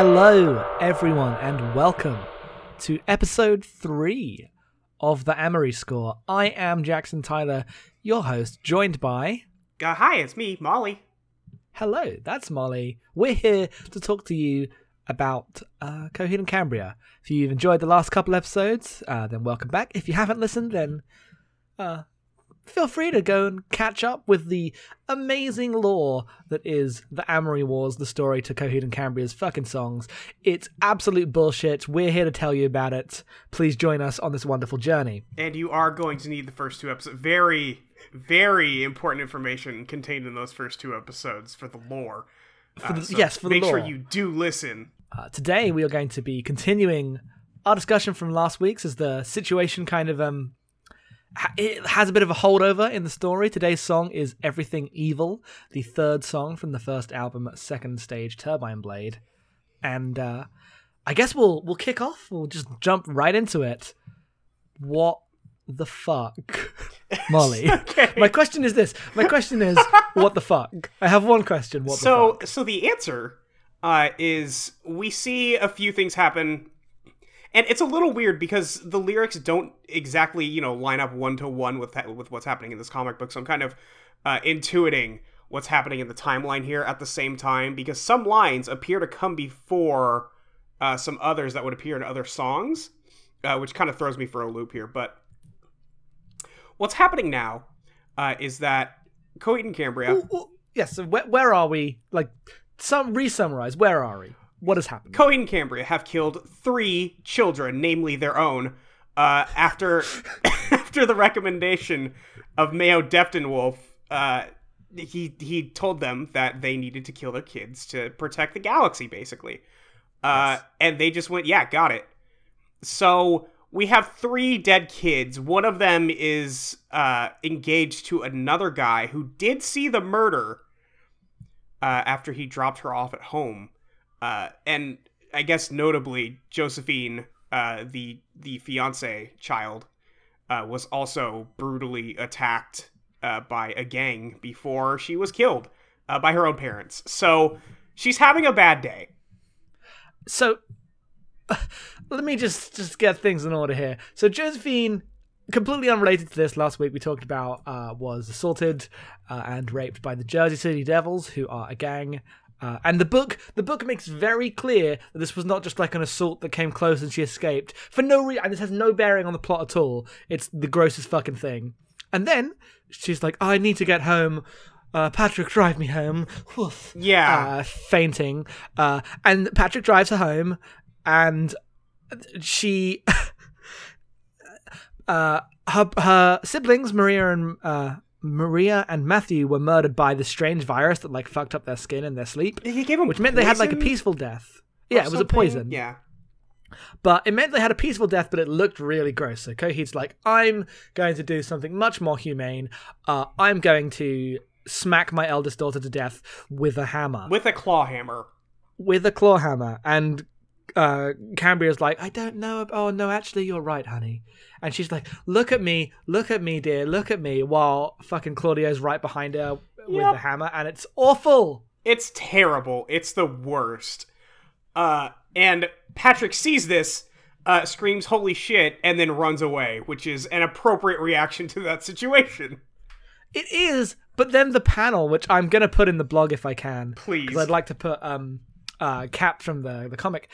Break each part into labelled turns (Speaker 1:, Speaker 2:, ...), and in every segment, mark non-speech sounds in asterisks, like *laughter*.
Speaker 1: Hello, everyone, and welcome to episode three of the Amory Score. I am Jackson Tyler, your host, joined by.
Speaker 2: Uh, hi, it's me, Molly.
Speaker 1: Hello, that's Molly. We're here to talk to you about uh, Coheed and Cambria. If you've enjoyed the last couple episodes, uh, then welcome back. If you haven't listened, then uh, feel free to go and catch up with the amazing lore that is the Amory Wars, the story to Coheed and Cambria's fucking songs. It's absolute bullshit. We're here to tell you about it. Please join us on this wonderful journey.
Speaker 2: And you are going to need the first two episodes. Very, very important information contained in those first two episodes for the lore.
Speaker 1: For the,
Speaker 2: Uh, so
Speaker 1: yes, for the
Speaker 2: make sure
Speaker 1: lore.
Speaker 2: you do listen.
Speaker 1: Uh, today we are going to be continuing our discussion from last week's as the situation kind of um it has a bit of a holdover in the story. Today's song is Everything Evil, the third song from the first album, Second Stage Turbine Blade. And uh I guess we'll we'll kick off. We'll just jump right into it. What the fuck? *laughs* Molly.
Speaker 2: Okay.
Speaker 1: My question is this. My question is what the fuck? I have one question. What the
Speaker 2: so,
Speaker 1: fuck?
Speaker 2: so the answer uh, is we see a few things happen, and it's a little weird because the lyrics don't exactly, you know, line up one to one with that, with what's happening in this comic book. So I'm kind of uh, intuiting what's happening in the timeline here at the same time because some lines appear to come before uh, some others that would appear in other songs, uh, which kind of throws me for a loop here. But what's happening now uh, is that Coheed and Cambria.
Speaker 1: Well, well, yes. where, where are we? Like, some re-summarize. Where are we? What has happened?
Speaker 2: Coheed and Cambria have killed three children, namely their own, uh, after *laughs* after the recommendation of Mayo Deftinwolf. Uh, he he told them that they needed to kill their kids to protect the galaxy, basically. Uh,
Speaker 1: Yes.
Speaker 2: And they just went, yeah, got it. So we have three dead kids. One of them is uh, engaged to another guy who did see the murder uh, after he dropped her off at home. Uh, and I guess notably, Josephine, uh, the the fiance child, uh, was also brutally attacked uh, by a gang before she was killed uh, by her own parents. So she's having a bad day.
Speaker 1: So, *laughs* let me just just get things in order here. So Josephine, completely unrelated to this, last week we talked about uh, was assaulted uh, and raped by the Jersey City Devils, who are a gang. Uh, and the book, the book makes very clear that this was not just like an assault that came close and she escaped for no reason. And this has no bearing on the plot at all. It's the grossest fucking thing. And then she's like, "I need to get home." Uh, Patrick, drive me home. Woof
Speaker 2: Yeah.
Speaker 1: uh, fainting. Uh, and Patrick drives her home, and she, *laughs* uh, her her siblings Maria and uh, Maria and Matthew were murdered by the strange virus that like fucked up their skin in their sleep,
Speaker 2: he gave him
Speaker 1: which meant they had like a peaceful death. Yeah, it was a poison.
Speaker 2: Yeah.
Speaker 1: But it meant they had a peaceful death, but it looked really gross. So Coheed's like, I'm going to do something much more humane. Uh, I'm going to smack my eldest daughter to death with a hammer.
Speaker 2: With a claw hammer.
Speaker 1: with a claw hammer and uh Cambria's like I don't know oh no actually you're right honey and she's like look at me look at me dear look at me while fucking Claudio's right behind her with
Speaker 2: Yep.
Speaker 1: the hammer and it's awful
Speaker 2: It's terrible. It's the worst. Uh, and Patrick sees this, uh, screams "Holy shit!" and then runs away, which is an appropriate reaction to that situation.
Speaker 1: it is but then the panel which I'm gonna put in the blog if I can
Speaker 2: Please.
Speaker 1: because I'd like to put um uh cap from the the comic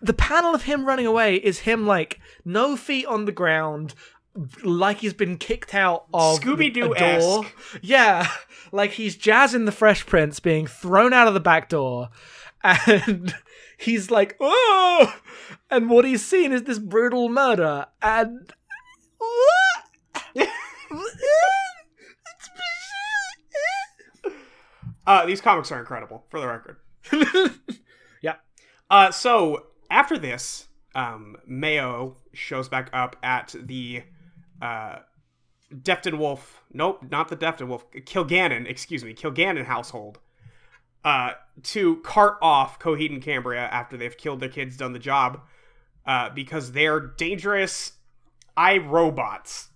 Speaker 1: the panel of him running away is him like no feet on the ground like he's been kicked out of
Speaker 2: Scooby-Doo-esque.
Speaker 1: door. Yeah, *laughs* like he's jazzing the Fresh Prince being thrown out of the back door, *laughs* and he's like, oh, and what he's seen is this brutal murder, and *laughs*
Speaker 2: Uh, these comics are incredible, for the record. Uh, so after this, um, Mayo shows back up at the uh, Deftinwolf. Nope, not the Deftinwolf. Kilgannon, excuse me, Kilgannon household. Uh, to cart off Coheed and Cambria after they've killed their kids, done the job, uh, because they're dangerous iRobots.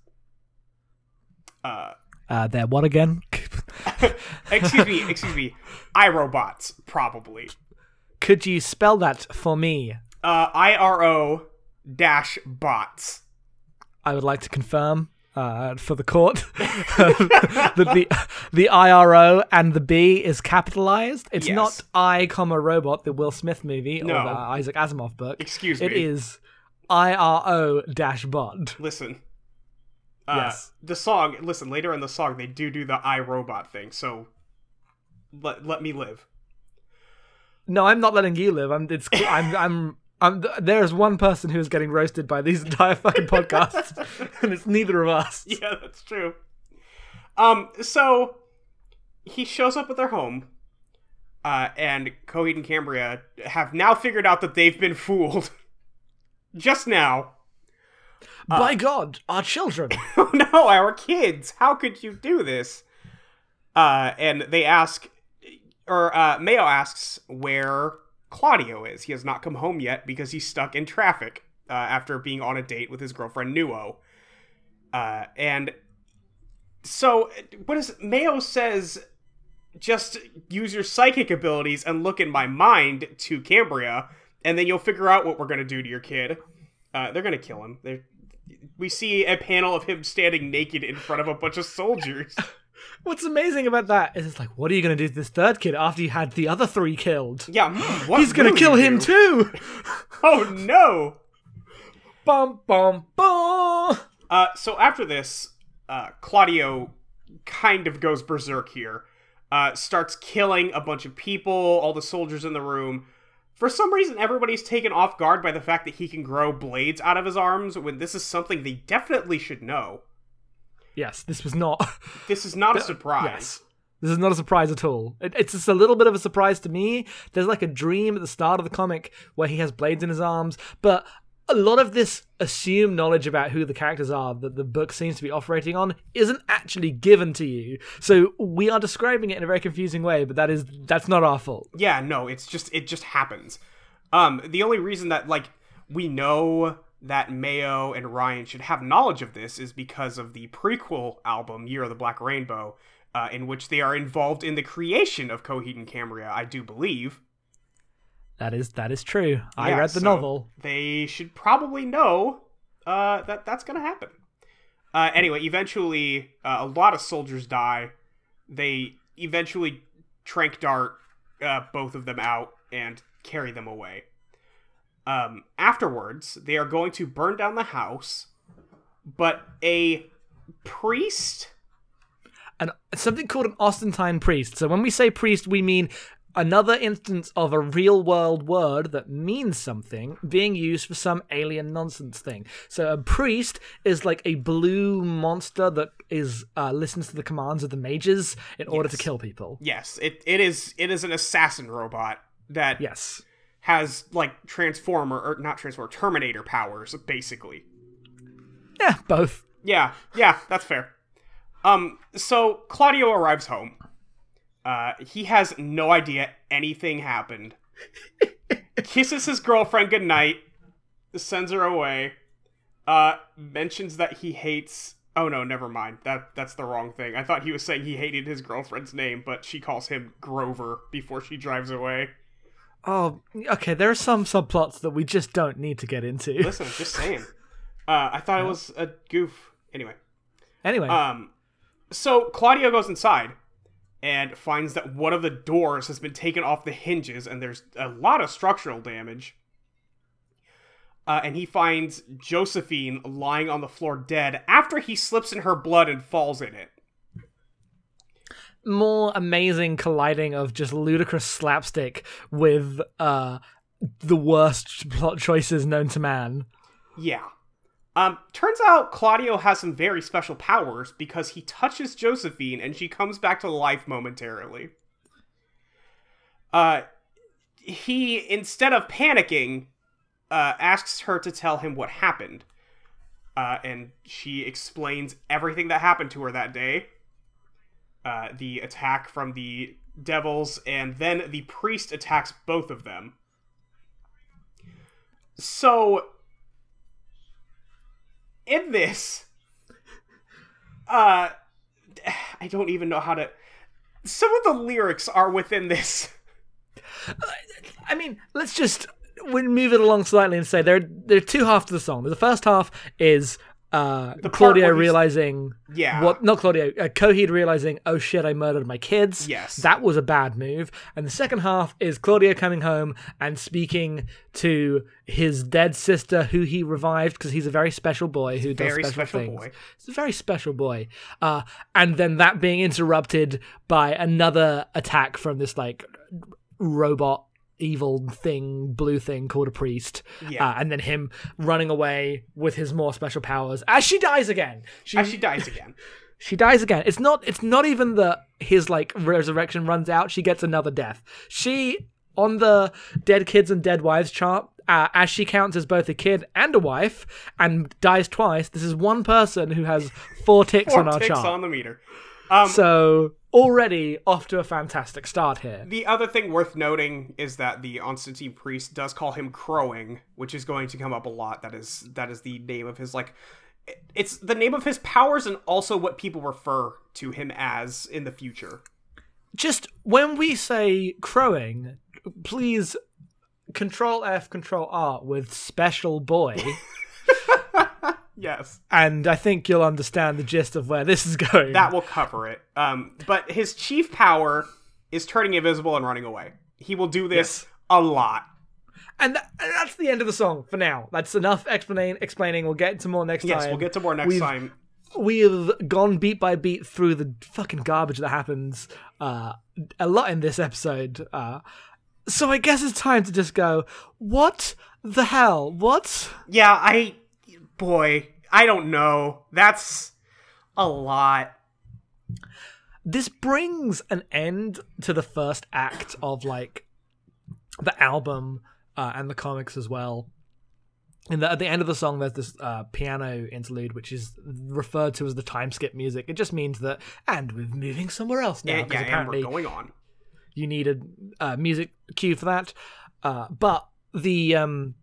Speaker 2: Uh,
Speaker 1: uh, they're what again? *laughs*
Speaker 2: excuse me, excuse me, iRobots, probably.
Speaker 1: Could you spell that for me?
Speaker 2: Uh, IRO dash bots.
Speaker 1: I would like to confirm uh, for the court *laughs* that the the IRO and the B is capitalized. It's
Speaker 2: Yes.
Speaker 1: not I, comma robot, the Will Smith movie or the Isaac Asimov book.
Speaker 2: Excuse me.
Speaker 1: It is IRO dash bot.
Speaker 2: Listen. Uh,
Speaker 1: Yes.
Speaker 2: The song. Listen. Later in the song, they do do the I robot thing. So let let me live.
Speaker 1: No, I'm not letting you live. I'm. It's. I'm. I'm. I'm. There's one person who is getting roasted by these *laughs* entire fucking podcasts, *laughs* and it's neither of us. *laughs*
Speaker 2: Yeah, that's true. Um, so he shows up at their home, uh, and Coheed and Cambria have now figured out that they've been fooled. Just now.
Speaker 1: By God, our children.
Speaker 2: No, our kids! How could you do this? Uh, and they ask, or uh, Mayo asks where Claudio is. He has not come home yet because he's stuck in traffic uh, after being on a date with his girlfriend Nuo. Uh, and so, what is Mayo says? Just use your psychic abilities and look in my mind to Cambria, and then you'll figure out what we're gonna do to your kid. Uh, they're gonna kill him. They're we see a panel of him standing naked in front of a bunch of soldiers. *laughs*
Speaker 1: What's amazing about that is it's like, what are you going to do to this third kid after you had the other three killed?
Speaker 2: Yeah, mm, what
Speaker 1: He's going to kill him too. *laughs*
Speaker 2: Oh no!
Speaker 1: Bum bum bum.
Speaker 2: Uh, so after this, uh, Claudio kind of goes berserk here. Uh, starts killing a bunch of people, all the soldiers in the room. For some reason, everybody's taken off guard by the fact that he can grow blades out of his arms when this is something they definitely should know.
Speaker 1: Yes, this was not. *laughs*
Speaker 2: This is not a surprise.
Speaker 1: Yes. This is not a surprise at all. It, it's just a little bit of a surprise to me. There's like a dream at the start of the comic where he has blades in his arms, but a lot of this assumed knowledge about who the characters are that the book seems to be operating on isn't actually given to you. So we are describing it in a very confusing way, but that is that's not our fault.
Speaker 2: Yeah, no, it's just it just happens. Um, the only reason that like we know that Mayo and Ryan should have knowledge of this is because of the prequel album Year of the Black Rainbow, uh, in which they are involved in the creation of Coheed and Cambria. I do believe.
Speaker 1: That is that is true. I
Speaker 2: Yeah,
Speaker 1: read the
Speaker 2: so
Speaker 1: novel.
Speaker 2: They should probably know uh, that that's gonna happen. Uh, anyway, eventually, uh, a lot of soldiers die. They eventually trank dart uh, both of them out and carry them away. Um, afterwards, they are going to burn down the house, but a priest.
Speaker 1: and something called an Ostentine priest. So when we say priest, we mean another instance of a real world word that means something being used for some alien nonsense thing. So a priest is like a blue monster that is uh, listens to the commands of the mages in order to kill people.
Speaker 2: Yes, it, it is it is an assassin robot that
Speaker 1: Yes.
Speaker 2: Has like transformer or not transformer terminator powers basically.
Speaker 1: Yeah, both.
Speaker 2: yeah yeah that's fair. Um so claudio arrives home. Uh he has no idea anything happened. *laughs* Kisses his girlfriend goodnight sends her away uh mentions that he hates oh no never mind. That that's the wrong thing. I thought he was saying he hated his girlfriend's name but she calls him grover before she drives away
Speaker 1: Oh, okay. There are some subplots that we just don't need to get into.
Speaker 2: Listen, just saying. *laughs* Uh, I thought it was a goof. Anyway,
Speaker 1: Anyway,
Speaker 2: um, so Claudio goes inside and finds that one of the doors has been taken off the hinges, and there's a lot of structural damage. Uh, and he finds Josephine lying on the floor dead after he slips in her blood and falls in it.
Speaker 1: More amazing colliding of just ludicrous slapstick with uh the worst *laughs* plot choices known to man.
Speaker 2: Yeah. Um, turns out Claudio has some very special powers because he touches Josephine and she comes back to life momentarily. Uh, he, instead of panicking, uh, asks her to tell him what happened. Uh, and she explains everything that happened to her that day. Uh, the attack from the devils, and then the priest attacks both of them. So, in this, uh, *sighs* I don't even know how to. Some of the lyrics are within this.
Speaker 1: I mean, let's just we move it along slightly and say there there are two halves to the song. The first half is uh,
Speaker 2: part
Speaker 1: Claudio realizing
Speaker 2: Yeah.
Speaker 1: what not Claudio uh, Coheed realizing oh shit I murdered my kids.
Speaker 2: Yes.
Speaker 1: that was a bad move. And the second half is Claudio coming home and speaking to his dead sister who he revived because he's a very special boy who does special,
Speaker 2: special
Speaker 1: things.
Speaker 2: boy.
Speaker 1: He's a very special boy. Uh, and then that being interrupted by another attack from this like robot evil thing, blue thing called a priest.
Speaker 2: Yeah.
Speaker 1: Uh, and then him running away with his more special powers as she dies again. She,
Speaker 2: As she dies again. *laughs*
Speaker 1: she dies again. It's not. It's not even that his like resurrection runs out. She gets another death. She on the dead kids and dead wives chart. Uh, as she counts as both a kid and a wife, and dies twice. This is one person who has four ticks
Speaker 2: Four
Speaker 1: on our
Speaker 2: ticks
Speaker 1: chart.
Speaker 2: on the meter. Um,
Speaker 1: So already off to a fantastic start here.
Speaker 2: The other thing worth noting is that the Constantine priest does call him crowing, which is going to come up a lot. That is that is the name of his like it's the name of his powers and also what people refer to him as in the future.
Speaker 1: Just when we say crowing, please control F, control R with special boy. *laughs*
Speaker 2: Yes.
Speaker 1: and I think you'll understand the gist of where this is going.
Speaker 2: That will cover it. Um but his chief power is turning invisible and running away. He will do this
Speaker 1: Yes.
Speaker 2: a lot.
Speaker 1: and, tha- and that's the end of the song for now. That's enough explain, explaining. We'll get into more next
Speaker 2: Yes,
Speaker 1: time.
Speaker 2: we'll get to more next
Speaker 1: We've-
Speaker 2: time.
Speaker 1: we have gone beat by beat through the fucking garbage that happens uh, a lot in this episode. Uh, so I guess it's time to just go, what the hell? What?
Speaker 2: Yeah, I boy, I don't know. That's a lot.
Speaker 1: This brings an end to the first act of like the album uh, and the comics as well. And the, at the end of the song, there's this uh, piano interlude, which is referred to as the time skip music. It just means that, and we're moving somewhere else now. 'cause
Speaker 2: yeah, and we're
Speaker 1: apparently
Speaker 2: going on.
Speaker 1: you needed a music cue for that. Uh, but the um,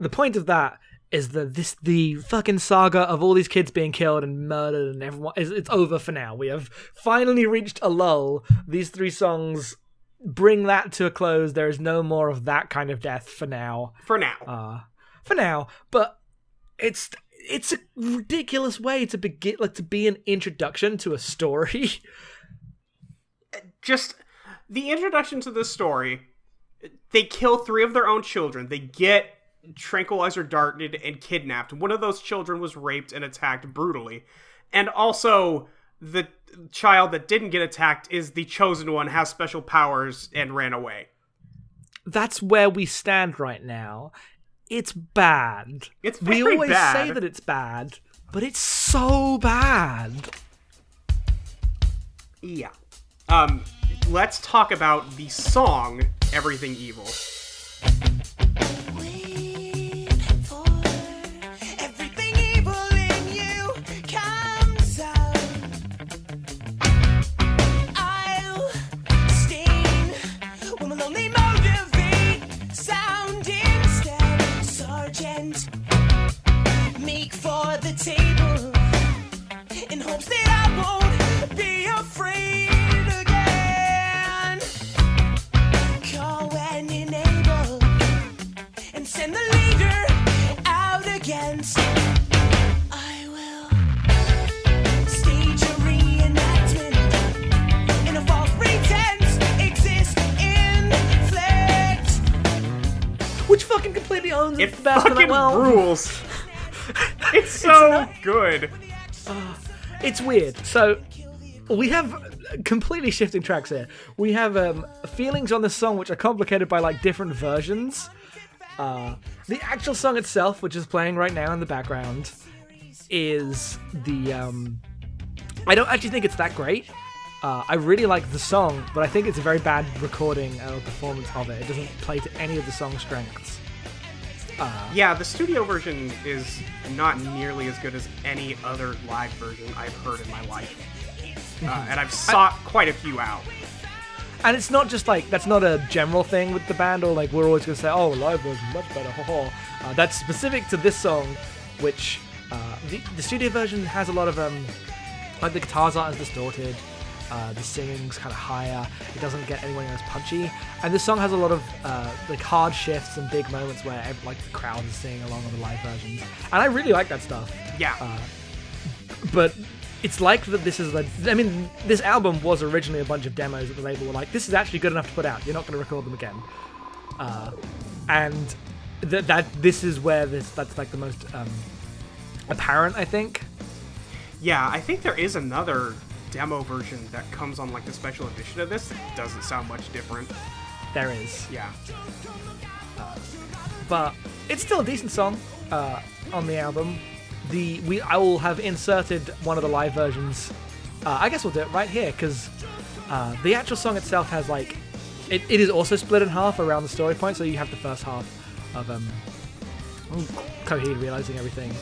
Speaker 1: the point of that is that this the fucking saga of all these kids being killed and murdered and everyone is it's over for now. We have finally reached a lull. These three songs bring that to a close. There is no more of that kind of death for now.
Speaker 2: For now.
Speaker 1: Uh, for now, but it's it's a ridiculous way to begin like to be an introduction to a story. *laughs*
Speaker 2: just the introduction to this story they kill three of their own children they get tranquilizer darted and kidnapped one of those children was raped and attacked brutally and also the child that didn't get attacked is the chosen one has special powers and ran away
Speaker 1: that's where we stand right now. It's bad.
Speaker 2: It's
Speaker 1: we always
Speaker 2: bad.
Speaker 1: say that it's bad, but it's so bad.
Speaker 2: yeah um let's talk about the song everything evil good
Speaker 1: it's weird. So we have completely shifting tracks here. We have um, feelings on the song which are complicated by like different versions. Uh, the actual song itself, which is playing right now in the background, is the. Um, I don't actually think it's that great. Uh, I really like the song, but I think it's a very bad recording or performance of it. It doesn't play to any of the song's strengths.
Speaker 2: Yeah, the studio version is not nearly as good as any other live version I've heard in my life. *laughs* Uh, and I've sought quite a few out.
Speaker 1: And it's not just like that's not a general thing with the band, or like we're always gonna say, "Oh, live version much better." *laughs* Ho ho. Uh, that's specific to this song, which uh, the the studio version has a lot of um, like the guitars aren't as distorted. Uh, the singing's kind of higher. It doesn't get anywhere near as punchy. And this song has a lot of uh, like hard shifts and big moments where like the crowd is singing along on the live versions. And I really like that stuff.
Speaker 2: Yeah.
Speaker 1: Uh, But it's like that. This is the. I mean, this album was originally a bunch of demos that the label were like, "This is actually good enough to put out. You're not going to record them again." Uh, and that that this is where this that's like the most um, apparent, I think.
Speaker 2: yeah, I think there is another demo version that comes on like the special edition of this. Doesn't sound much different.
Speaker 1: There is.
Speaker 2: Yeah.
Speaker 1: but it's still a decent song uh, on the album. The we I will have inserted one of the live versions. Uh, I guess we'll do it right here because uh, the actual song itself has like it, it is also split in half around the story point. So you have the first half of um, Coheed realizing everything,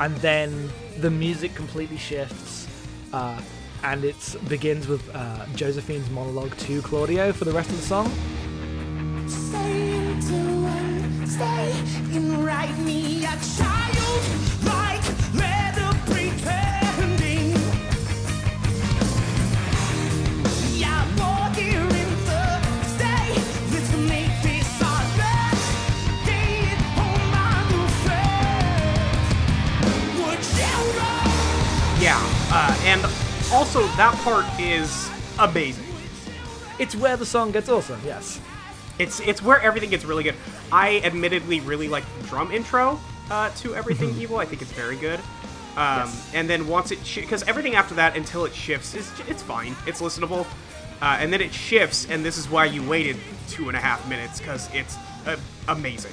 Speaker 1: and then the music completely shifts. Uh, and it begins with uh, Josephine's monologue to Claudio for the rest of the song.
Speaker 3: Stay
Speaker 2: also that part is amazing.
Speaker 1: It's where the song gets awesome. Yes.
Speaker 2: It's it's where everything gets really good. I admittedly really like the drum intro uh, to Everything *laughs* Evil. I think it's very good. Um,
Speaker 1: Yes.
Speaker 2: And then once it because everything after that until it shifts is it's fine. It's listenable. Uh, and then it shifts, and this is why you waited two and a half minutes because it's uh, amazing.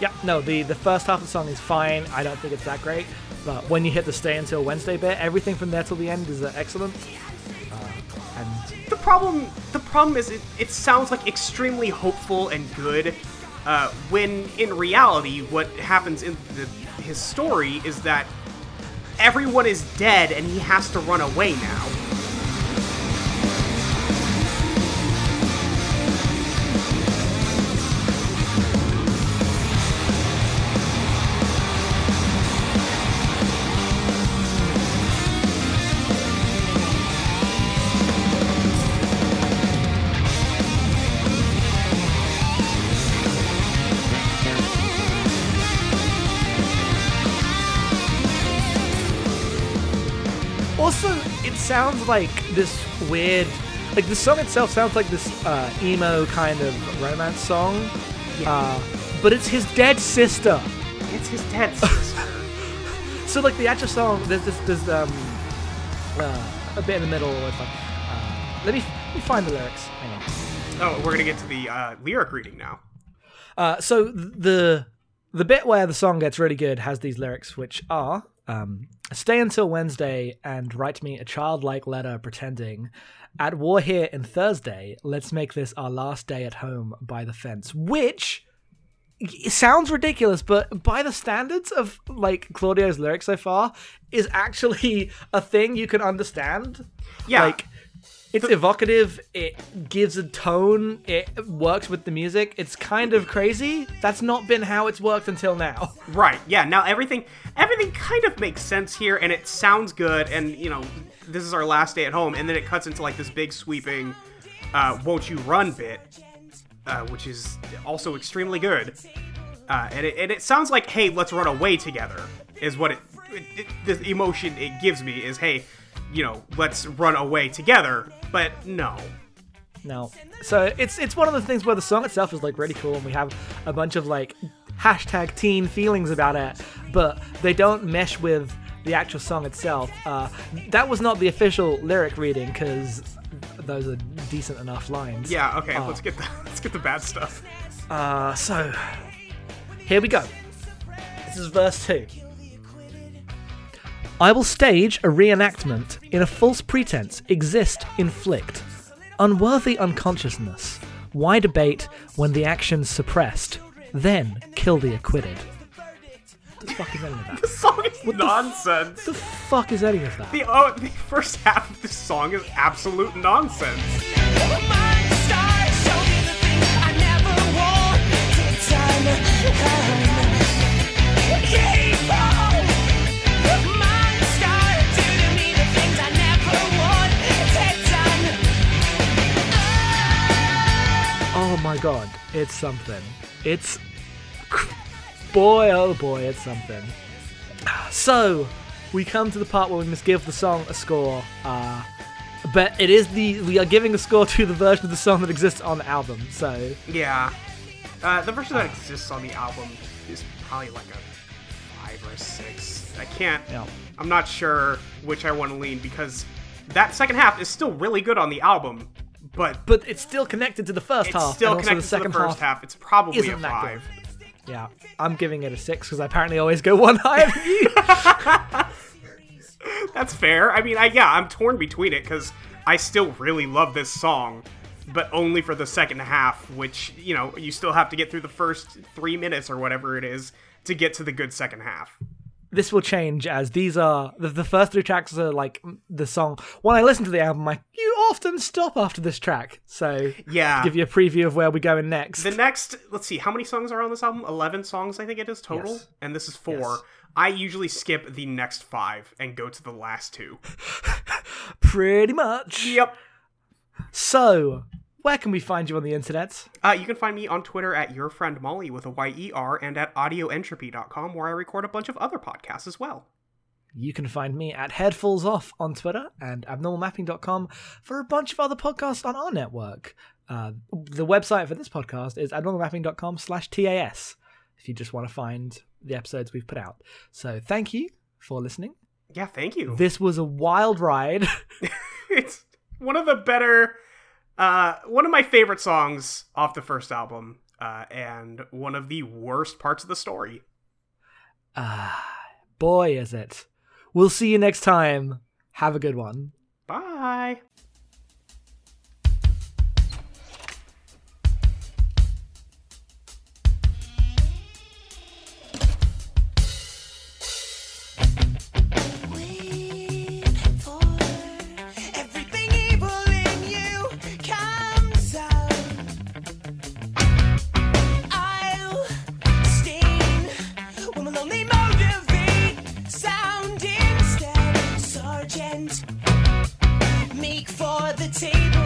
Speaker 1: Yeah, no, the, the first half of the song is fine. I don't think it's that great. But when you hit the stay until Wednesday bit, everything from there till the end is uh, excellent. Uh, and
Speaker 2: The problem the problem is it, it sounds like extremely hopeful and good. Uh, when in reality, what happens in the, his story is that everyone is dead and he has to run away now.
Speaker 1: Sounds like this weird. Like, the song itself sounds like this uh, emo kind of romance song. Uh, but it's his dead sister.
Speaker 2: It's his dead *laughs* sister.
Speaker 1: So, like, the actual song, there's, there's, there's um, uh, a bit in the middle where it's like, uh, let, me, let me find the lyrics. Hang on.
Speaker 2: oh, we're gonna get to the uh, lyric reading now.
Speaker 1: Uh, so the the bit where the song gets really good has these lyrics, which are um, "Stay until Wednesday and write me a childlike letter pretending." At war here in Thursday, let's make this our last day at home by the fence. Which sounds ridiculous, but by the standards of like Claudio's lyrics so far, is actually a thing you can understand.
Speaker 2: Yeah.
Speaker 1: Like it's evocative, it gives a tone, it works with the music. It's kind of crazy. That's not been how it's worked until now. *laughs*
Speaker 2: Right. Yeah. Now everything everything kind of makes sense here, and it sounds good. And you know, this is our last day at home, and then it cuts into like this big sweeping uh, "Won't you run" bit, uh, which is also extremely good. Uh, and, it, and it sounds like, "Hey, let's run away together." Is what it, it, it the emotion it gives me is, "Hey, you know, let's run away together." But no.
Speaker 1: No. So it's it's one of the things where the song itself is like really cool and we have a bunch of like hashtag teen feelings about it, but they don't mesh with the actual song itself. Uh, that was not the official lyric reading because those are decent enough lines.
Speaker 2: Yeah. Okay.
Speaker 1: Oh.
Speaker 2: Let's get the *laughs* let's get the bad stuff.
Speaker 1: Uh, so here we go. This is verse two. I will stage a reenactment in a false pretense, exist, inflict. Unworthy unconsciousness. Why debate when the action's suppressed? Then kill the acquitted. What the fuck is any of that? *laughs*
Speaker 2: The song is
Speaker 1: the f-
Speaker 2: nonsense.
Speaker 1: the fuck is any of that?
Speaker 2: The oh, the first half of this song is absolute nonsense.
Speaker 1: It's something. It's boy, oh boy, it's something. So we come to the part where we must give the song a score. Uh, but it is the we are giving a score to the version of the song that exists on the album. So
Speaker 2: Yeah. Uh, the version that exists on the album is probably like a five or a six. I can't.
Speaker 1: yeah.
Speaker 2: I'm not sure which I want to lean because that second half is still really good on the album, but
Speaker 1: But it's still connected to the first
Speaker 2: it's
Speaker 1: half.
Speaker 2: still connected
Speaker 1: the second
Speaker 2: to the first
Speaker 1: half.
Speaker 2: half. It's probably a
Speaker 1: isn't that
Speaker 2: five.
Speaker 1: Yeah, I'm giving it a six because I apparently always go one *laughs* higher than you. *laughs*
Speaker 2: That's fair. I mean, I yeah, I'm torn between it because I still really love this song, but only for the second half, which you know you still have to get through the first three minutes or whatever it is to get to the good second half.
Speaker 1: This will change as these are the, the first three tracks are like the song. When I listen to the album, I you often stop after this track. So
Speaker 2: Yeah.
Speaker 1: give you a preview of where we're going next.
Speaker 2: The next, let's see, how many songs are on this album? 11 songs, I think it is total.
Speaker 1: Yes.
Speaker 2: And this is four.
Speaker 1: Yes.
Speaker 2: I usually skip the next five and go to the last two. *laughs*
Speaker 1: Pretty much.
Speaker 2: Yep.
Speaker 1: So where can we find you on the internet?
Speaker 2: Uh, you can find me on Twitter at your friend Molly with a Y-E-R and at audioentropy.com where I record a bunch of other podcasts as well.
Speaker 1: You can find me at Headfalls Off on Twitter and abnormalmapping.com for a bunch of other podcasts on our network. Uh, the website for this podcast is abnormalmapping.com slash TAS if you just want to find the episodes we've put out. So thank you for listening.
Speaker 2: Yeah, thank you.
Speaker 1: This was a wild ride. *laughs*
Speaker 2: it's one of the better, uh, one of my favorite songs off the first album, uh, and one of the worst parts of the story.
Speaker 1: Ah, boy, is it. We'll see you next time. Have a good one.
Speaker 2: Bye.
Speaker 3: For the table